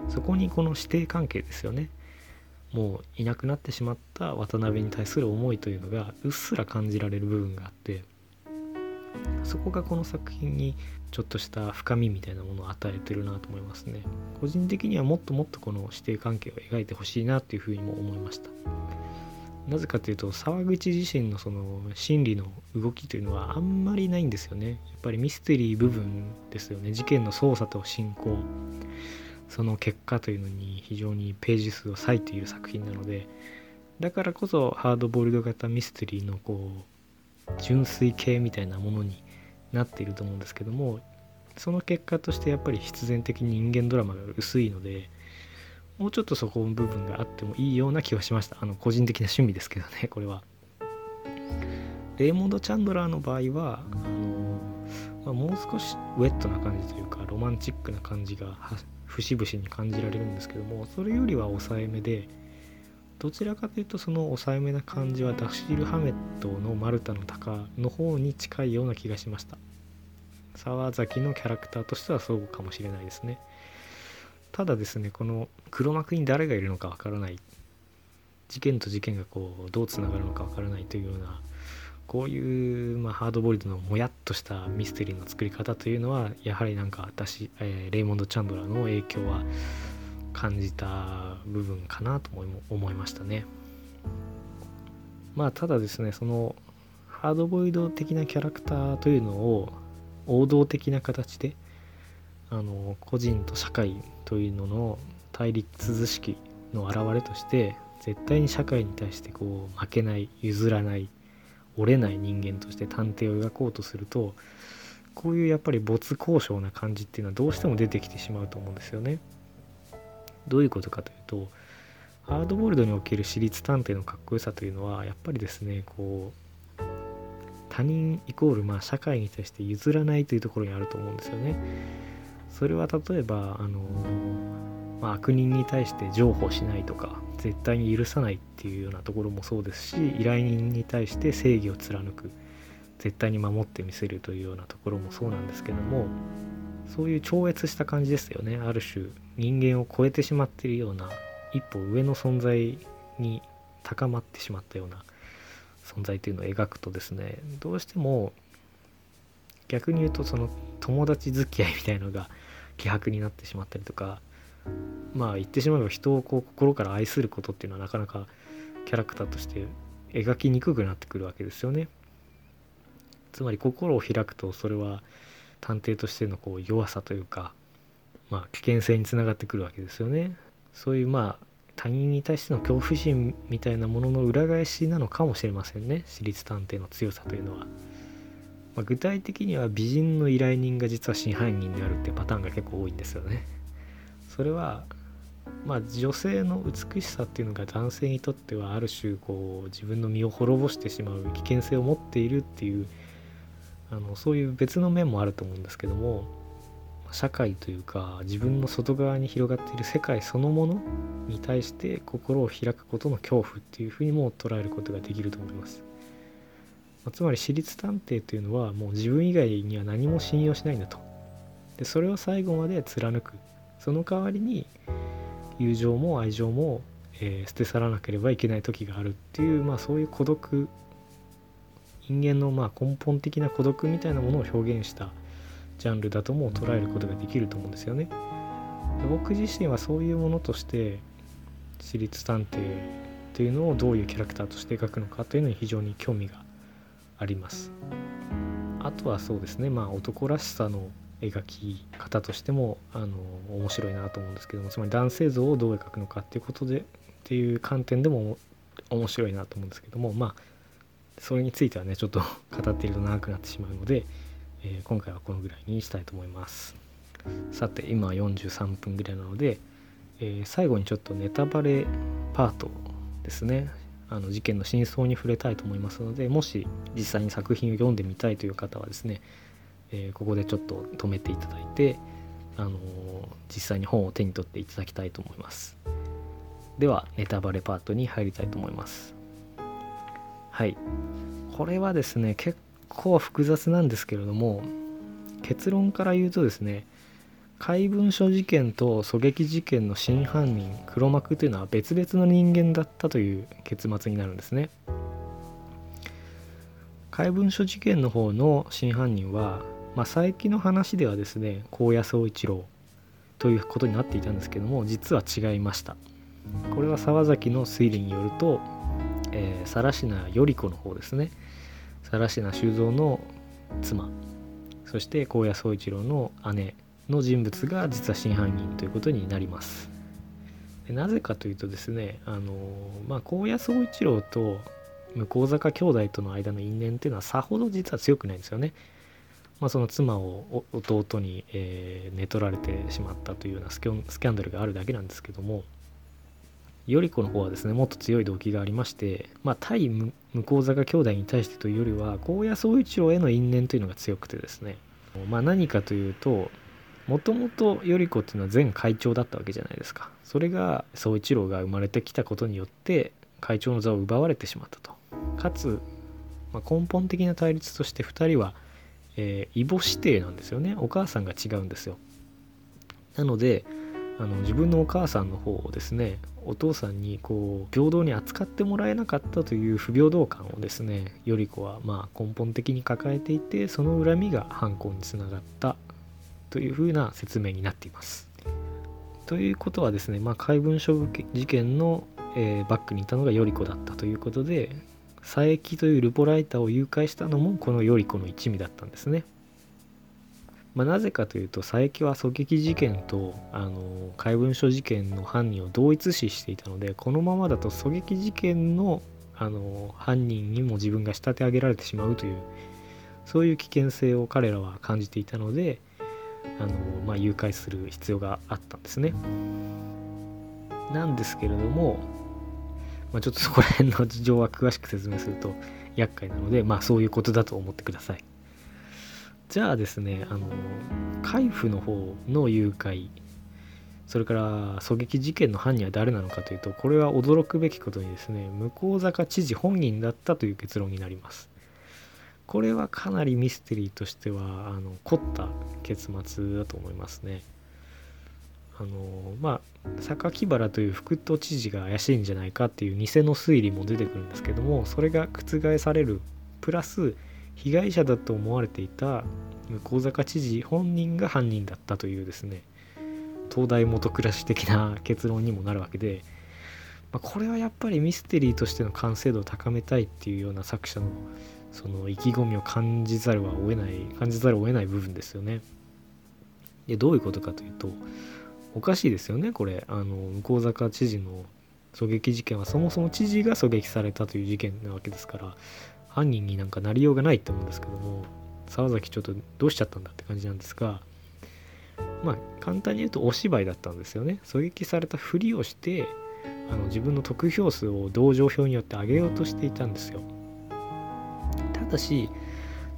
S1: そこにこの師弟関係ですよね。もういなくなってしまった渡辺に対する思いというのがうっすら感じられる部分があってそこがこの作品にちょっとした深みみたいなものを与えてるなと思いますね。個人的にはもっともっとこの師弟関係を描いてほしいなというふうにも思いました。なぜかというと沢口自身のその心理の動きというのはあんまりないんですよね。やっぱりミステリー部分ですよね。事件の捜査と進行。その結果というのに非常にページ数を割いている作品なので。だからこそハードボイルド型ミステリーのこう純粋系みたいなものになっていると思うんですけどもその結果としてやっぱり必然的に人間ドラマが薄いのでもうちょっとそこの部分があってもいいような気はしました。あの個人的な趣味ですけどね これは。レイモンド・チャンドラーの場合はあの、まあ、もう少しウェットな感じというかロマンチックな感じが節々に感じられるんですけどもそれよりは抑えめでどちらかというとその抑えめな感じはダシル・ハメットのマルタの鷹の方に近いような気がしました。沢崎のキャラクターとしてはそうかもしれないですね。ただですねこの黒幕に誰がいるのかわからない事件と事件がこうどうつながるのかわからないというようなこういう、まあ、ハードボイルドのもやっとしたミステリーの作り方というのはやはりなんか私、えー、レイモンド・チャンドラーの影響は感じた部分かなと思いましたね。まあただですねそのハードボイド的なキャラクターというのを王道的な形であの個人と社会というのの対立図式の表れとして絶対に社会に対してこう負けない譲らない折れない人間として探偵を描こうとするとこういうやっぱり没交渉な感じっていうのはどうしても出てきてしまうと思うんですよね。どういうことかというとハードボールドにおける私立探偵のかっこよさというのはやっぱりですねこう他人イコールまあ社会に対して譲らないというところにあると思うんですよね。それは例えばあの、まあ、悪人に対して譲歩しないとか絶対に許さないっていうようなところもそうですし依頼人に対して正義を貫く絶対に守ってみせるというようなところもそうなんですけどもそういう超越した感じですよねある種人間を超えてしまっているような一歩上の存在に高まってしまったような存在というのを描くとですねどうしても逆に言うとその友達付き合いみたいのが希薄になってしまったりとかまあ言ってしまえば人をこう心から愛することっていうのはなかなかキャラクターとして描きにくくなってくるわけですよね。つまり心を開くとそれは探偵としてのこう弱さというか、まあ、危険性につながってくるわけですよね。そういうまあ他人に対しての恐怖心みたいなものの裏返しなのかもしれませんね私立探偵の強さというのは。まあ、具体的には美人の依頼人が実は真犯人であるっていうパターンが結構多いんですよね。それはまあ女性の美しさっていうのが男性にとってはある種こう自分の身を滅ぼしてしまう危険性を持っているっていうあのそういう別の面もあると思うんですけども社会というか自分の外側に広がっている世界そのものに対して心を開くことの恐怖っていうふうにも捉えることができると思います。つまり私立探偵というのはもう自分以外には何も信用しないんだと。でそれを最後まで貫く。その代わりに友情も愛情も、えー、捨て去らなければいけない時があるっていう、まあ、そういう孤独人間のまあ根本的な孤独みたいなものを表現したジャンルだとも捉えることができると思うんですよね。僕自身はそういうものとして私立探偵というのをどういうキャラクターとして描くのかというのに非常に興味があります。あとはそうですねまあ男らしさの描き方としてもあの面白いなと思うんですけどもつまり男性像をどう描くのかっていうことでっていう観点でも面白いなと思うんですけどもまあそれについてはねちょっと 語っていると長くなってしまうので、えー、今回はこのぐらいにしたいと思います。さて今は43分ぐらいなので、えー、最後にちょっとネタバレパートですね。あの事件の真相に触れたいと思いますのでもし実際に作品を読んでみたいという方はですね、えー、ここでちょっと止めていただいて、あの実際に本を手に取っていただきたいと思います。ではネタバレパートに入りたいと思います。はい。これはですね結構複雑なんですけれども結論から言うとですね怪文書事件と狙撃事件の真犯人黒幕というのは別々の人間だったという結末になるんですね。怪文書事件の方の真犯人は、まあ、佐伯の話ではですね高野宗一郎ということになっていたんですけども実は違いました。これは沢崎の推理によるとえー、更科頼子の方ですね。更科修造の妻。そして高野宗一郎の姉の人物が実は真犯人ということになります。でなぜかというとですねあのまあ高野宗一郎と向坂兄弟との間の因縁っていうのはさほど実は強くないんですよね。まあ、その妻を弟に、えー、寝取られてしまったというようなスキャンダルがあるだけなんですけども。頼子の方はですねもっと強い動機がありまして、まあ、対向坂兄弟に対してというよりは高野宗一郎への因縁というのが強くてですね、まあ、何かというともともと頼子っていうのは前会長だったわけじゃないですか。それが宗一郎が生まれてきたことによって会長の座を奪われてしまったと。かつ、まあ、根本的な対立として2人は、えー、異母指定なんですよね。お母さんが違うんですよ。なのであの自分のお母さんの方をですねお父さんにこう平等に扱ってもらえなかったという不平等感をですね頼子はまあ根本的に抱えていてその恨みが犯行につながったというふうな説明になっています。ということはですね、まあ、怪文書事件の、えー、バックにいたのが頼子だったということで佐伯というルポライターを誘拐したのもこの頼子の一味だったんですね。まあ、なぜかというと佐伯は狙撃事件とあの怪文書事件の犯人を同一視していたのでこのままだと狙撃事件のあの犯人にも自分が仕立て上げられてしまうというそういう危険性を彼らは感じていたのであの、まあ、誘拐する必要があったんですね。なんですけれども、まあ、ちょっとそこら辺の事情は詳しく説明すると厄介なので、まあ、そういうことだと思ってください。じゃあですねあの海部の方の誘拐それから狙撃事件の犯人は誰なのかというとこれは驚くべきことにですね向坂知事本人だったという結論になります。これはかなりミステリーとしてはあの凝った結末だと思いますね。あのまあ榊原という副都知事が怪しいんじゃないかっていう偽の推理も出てくるんですけどもそれが覆されるプラス被害者だと思われていた向坂知事本人が犯人だったというですね東大元暮らし的な結論にもなるわけで、まあ、これはやっぱりミステリーとしての完成度を高めたいっていうような作者のその意気込みを感じざるは得ない感じざるを得ない部分ですよね。でどういうことかというとおかしいですよねこれあの向坂知事の狙撃事件はそもそも知事が狙撃されたという事件なわけですから犯人になんかなりようがないって思うんですけども沢崎ちょっとどうしちゃったんだって感じなんですがまあ簡単に言うとお芝居だったんですよね。狙撃されたふりをしてあの自分の得票数を同情票によって上げようとしていたんですよ。ただし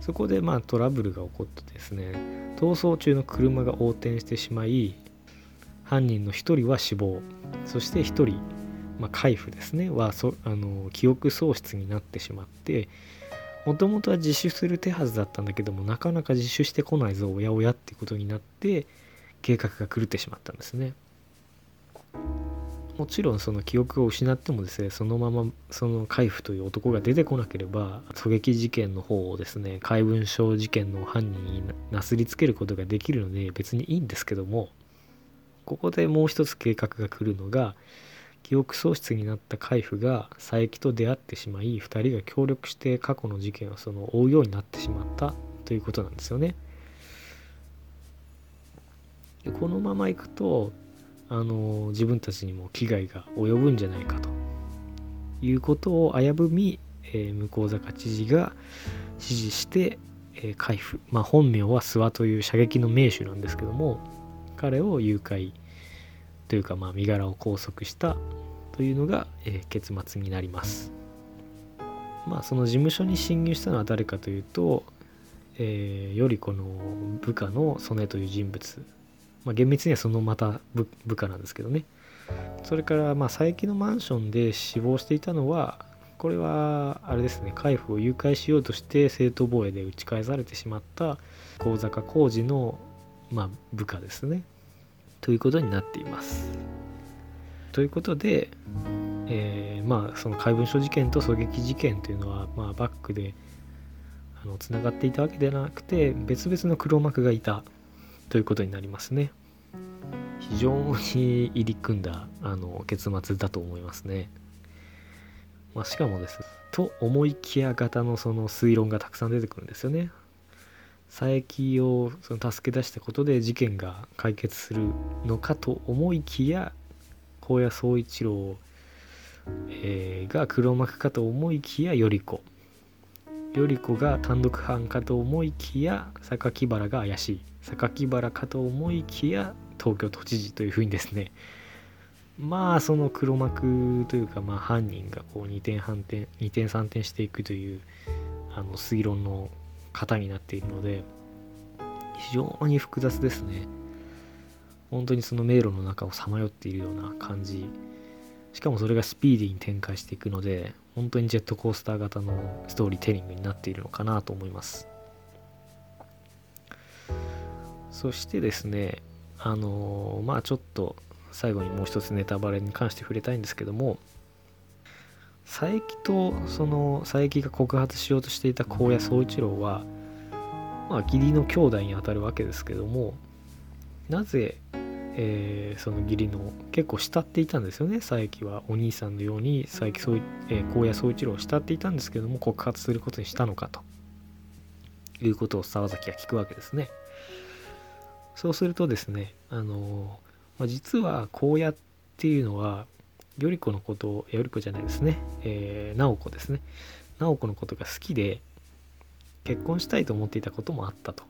S1: そこでまあトラブルが起こってですね逃走中の車が横転してしまい犯人の1人は死亡。そして1人、まあ、海部ですねはそあの記憶喪失になってしまってもともとは自首する手はずだったんだけどもなかなか自首してこないぞおやおやってことになって計画が狂ってしまったんですね。もちろんその記憶を失ってもですねそのままその海部という男が出てこなければ狙撃事件の方をですね怪文書事件の犯人になすりつけることができるので別にいいんですけどもここでもう一つ計画が来るのが記憶喪失になった海部が佐伯と出会ってしまい2人が協力して過去の事件をその追うようになってしまったということなんですよね。でこのままいくとあの自分たちにも危害が及ぶんじゃないかということを危ぶみ、えー、向坂知事が指示して、えー、海部、まあ、本名は諏訪という射撃の名手なんですけども彼を誘拐というか、まあ、身柄を拘束したというのが、えー、結末になります。まあ、その事務所に侵入したのは誰かというと、えー、よりこの部下の曽根という人物。まあ、厳密にはそのまた部下なんですけどね。それからまあ佐伯のマンションで死亡していたのはこれはあれですね海部を誘拐しようとして正当防衛で打ち返されてしまった高坂浩二の、まあ、部下ですね。ということになっています。ということで、えー、まあその怪文書事件と狙撃事件というのは、まあ、バックでつながっていたわけではなくて別々の黒幕がいたということになりますね。非常に入り組んだあの結末だと思いますね、まあ、しかもです。と思いきや型のその推論がたくさん出てくるんですよね。佐伯をその助け出したことで事件が解決するのかと思いきや高野宗一郎、えー、が黒幕かと思いきや頼子。頼子が単独犯かと思いきや榊原が怪しい。榊原かと思いきや東京都知事というふうにですね。まあその黒幕というかまあ犯人がこう二転反転二転三転していくというあの推論の型になっているので非常に複雑ですね。本当にその迷路の中をさまよっているような感じ。しかもそれがスピーディーに展開していくので本当にジェットコースター型のストーリーテリングになっているのかなと思います。そしてですねあのまあちょっと最後にもう一つネタバレに関して触れたいんですけども佐伯とその佐伯が告発しようとしていた高野宗一郎はまあ義理の兄弟にあたるわけですけどもなぜ、えー、その義理の結構慕っていたんですよね佐伯はお兄さんのように佐伯宗、えー、高野宗一郎を慕っていたんですけども告発することにしたのかということを沢崎が聞くわけですね。そうするとですねあの、まあ、実は荒野っていうのは頼子のことを頼子じゃないですね、えー、直子ですね。直子のことが好きで結婚したいと思っていたこともあったと、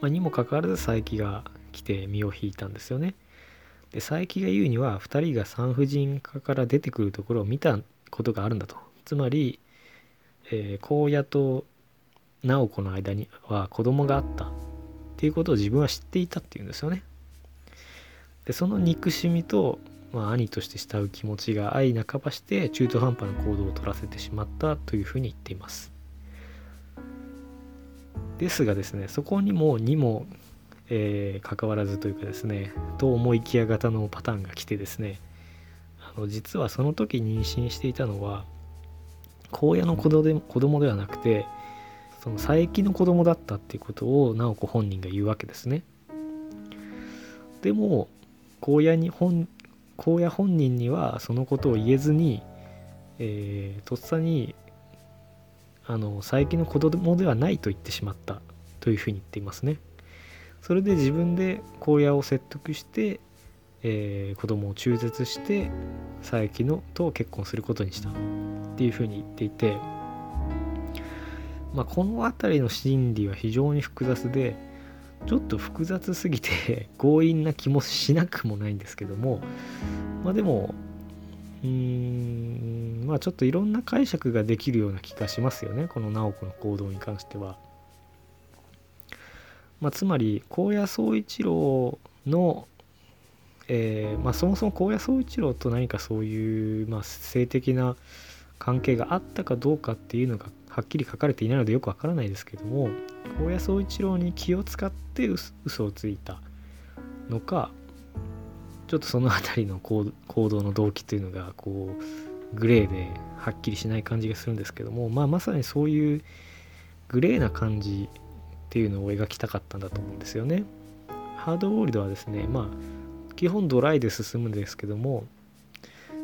S1: まあ、にもかかわらず佐伯が来て身を引いたんですよね。で佐伯が言うには2人が産婦人科から出てくるところを見たことがあるんだと。つまり、えー、荒野と直子の間には子供があった。っていうことを自分は知っていたっていうんですよね。でその憎しみと、まあ、兄として慕う気持ちが相半ばして中途半端な行動を取らせてしまったというふうに言っています。ですがですねそこにもにも、えー、関わらずというかですねと思いきや型のパターンが来てですねあの実はその時妊娠していたのは荒野の子供ではなくてその佐伯の子供だったっていうことを直子本人が言うわけですねでも荒野に本荒野本人にはそのことを言えずに、えー、とっさにあの佐伯の子供ではないと言ってしまったというふうに言っていますね。それで自分で荒野を説得して、えー、子供を中絶して佐伯のと結婚することにした。っていうふうに言っていて。まあ、この辺りの心理は非常に複雑でちょっと複雑すぎて 強引な気もしなくもないんですけどもまあでもうーんまあちょっといろんな解釈ができるような気がしますよねこの直子の行動に関しては。まあ、つまり高野宗一郎の、えーまあ、そもそも高野宗一郎と何かそういう、まあ、性的な関係があったかどうかっていうのがはっきり書かれていないのでよくわからないですけども高野宗一郎に気を使って嘘をついたのかちょっとその辺りの 行動の動機というのがこうグレーではっきりしない感じがするんですけども、まあ、まさにそういうグレーな感じっていうのを描きたかったんだと思うんですよね。ハードボイルドはですねまあ基本ドライで進むんですけども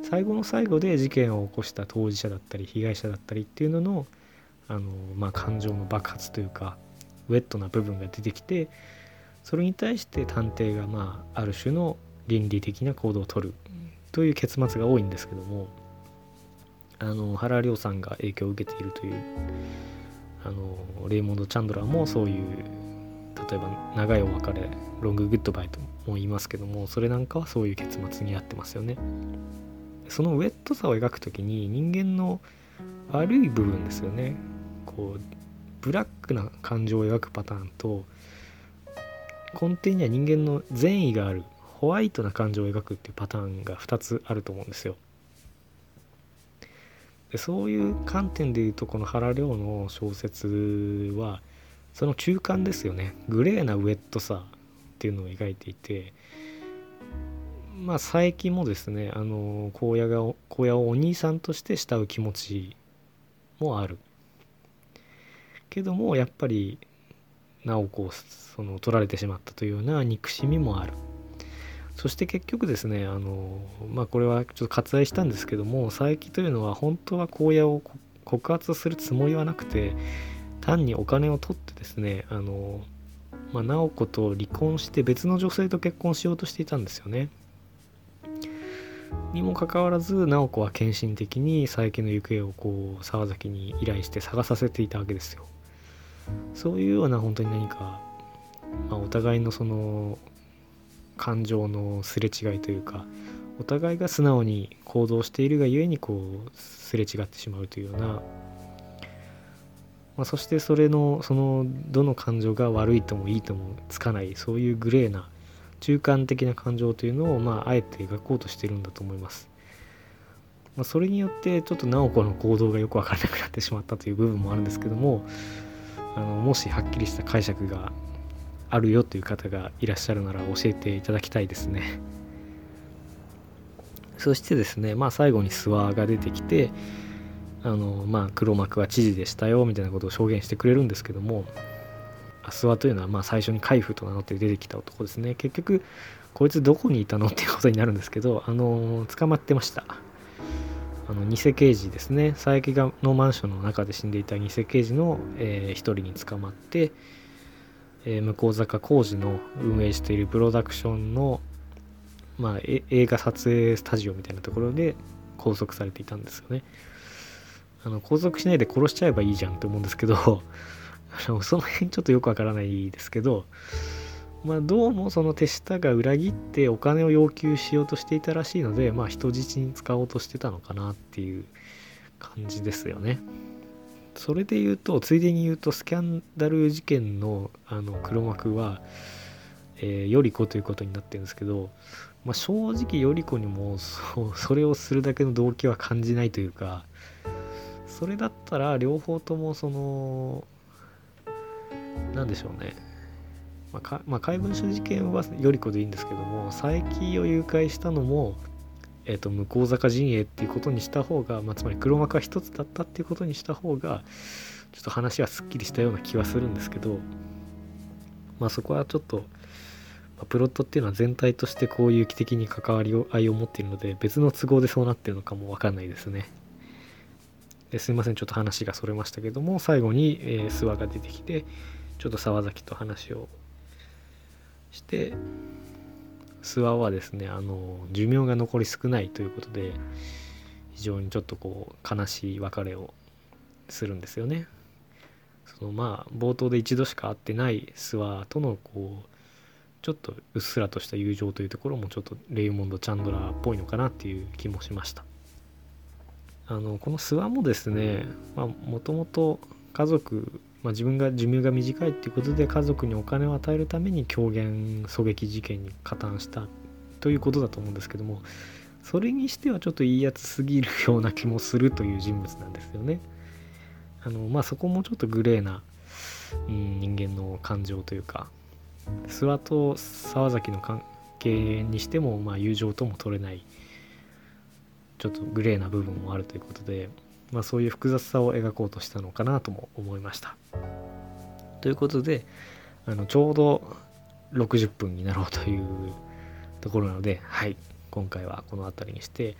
S1: 最後の最後で事件を起こした当事者だったり被害者だったりっていうののあの、まあ、感情の爆発というかウェットな部分が出てきてそれに対して探偵がまあある種の倫理的な行動をとるという結末が多いんですけどもあの原尞さんが影響を受けているというあのレイモンド・チャンドラーもそういう例えば長いお別れロング・グッドバイとも言いますけどもそれなんかはそういう結末になってますよね。そのウェットさを描く時に人間の悪い部分ですよね。こうブラックな感情を描くパターンと根底には人間の善意があるホワイトな感情を描くっていうパターンが2つあると思うんですよ。でそういう観点で言うとこの原亮の小説はその中間ですよね。グレーなウェットさっていうのを描いていてまあ佐伯もですねあの荒野が荒野をお兄さんとして慕う気持ちもある。けどもやっぱり直子をその取られてしまったというような憎しみもあるそして結局ですねあのまあこれはちょっと割愛したんですけども佐伯というのは本当は荒野を告発するつもりはなくて単にお金を取ってですねあの、まあ、直子と離婚して別の女性と結婚しようとしていたんですよね。にもかかわらず直子は献身的に佐伯の行方をこう沢崎に依頼して探させていたわけですよ。そういうような本当に何か、まあ、お互いのその感情のすれ違いというかお互いが素直に行動しているがゆえにこうすれ違ってしまうというような、まあ、そしてそれのそのどの感情が悪いともいいともつかないそういうグレーな中間的な感情というのを、まあ、あえて描こうとしてるんだと思います。ま、それによってちょっと直子の行動がよく分からなくなってしまったという部分もあるんですけどもあのもしはっきりした解釈があるよという方がいらっしゃるなら教えていただきたいですね。そしてですね、まあ最後に諏訪が出てきて、あの、まあ黒幕は知事でしたよみたいなことを証言してくれるんですけども、諏訪というのはまあ最初に海部と名乗って出てきた男ですね。結局、こいつどこにいたのっていうことになるんですけど、あの、捕まってました。あの偽刑事ですね佐伯がのマンションの中で死んでいた偽刑事の、えー、人に捕まって、えー、向坂浩二の運営しているプロダクションの、まあ、映画撮影スタジオみたいなところで拘束されていたんですよね。あの拘束しないで殺しちゃえばいいじゃんって思うんですけど あのその辺ちょっとよくわからないですけど、まあ、どうもその手下が裏切ってお金を要求しようとしていたらしいので、まあ、人質に使おうとしてたのかなっていう感じですよね。それで言うとついでに言うとスキャンダル事件のあの黒幕は、えー、より子ということになってるんですけど、まあ、正直より子にもそそれをするだけの動機は感じないというかそれだったら両方ともその何でしょうねまあ、まあ、怪文書事件はより子でいいんですけども佐伯を誘拐したのもえーと、向こう坂陣営っていうことにした方が、まあ、つまり黒幕は一つだったっていうことにした方がちょっと話はすっきりしたような気はするんですけどまあそこはちょっと、まあ、プロットっていうのは全体としてこういう機的に関わり合いを持っているので別の都合でそうなってるのかもわかんないですね。ですいませんちょっと話がそれましたけども最後に、えー、諏訪が出てきてちょっと沢崎と話をして諏訪はですねあの寿命が残り少ないということで非常にちょっとこう悲しい別れをするんですよね。そのまあ冒頭で一度しか会ってない諏訪とのこうちょっとうっすらとした友情というところもちょっとレイモンド・チャンドラーっぽいのかなっていう気もしました。あのこの諏訪もですねもともと家族、まあ、自分が寿命が短いっていうことで家族にお金を与えるために狂言狙撃事件に加担したということだと思うんですけどもそれにしてはちょっといいやつすぎるような気もするという人物なんですよね。あのまあそこもちょっとグレーな、うん、人間の感情というか諏訪と沢崎の関係にしても、まあ、友情とも取れないちょっとグレーな部分もあるということで、まあ、そういう複雑さを描こうとしたのかなとも思いました。ということであのちょうど60分になろうというところなのではい今回はこの辺りにして、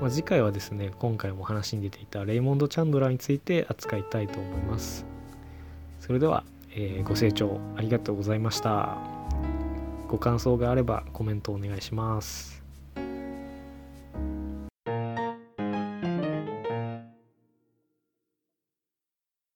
S1: まあ、次回はですね今回も話に出ていたレイモンド・チャンドラーについて扱いたいと思います。それでは、えー、ご清聴ありがとうございました。ご感想があればコメントお願いします。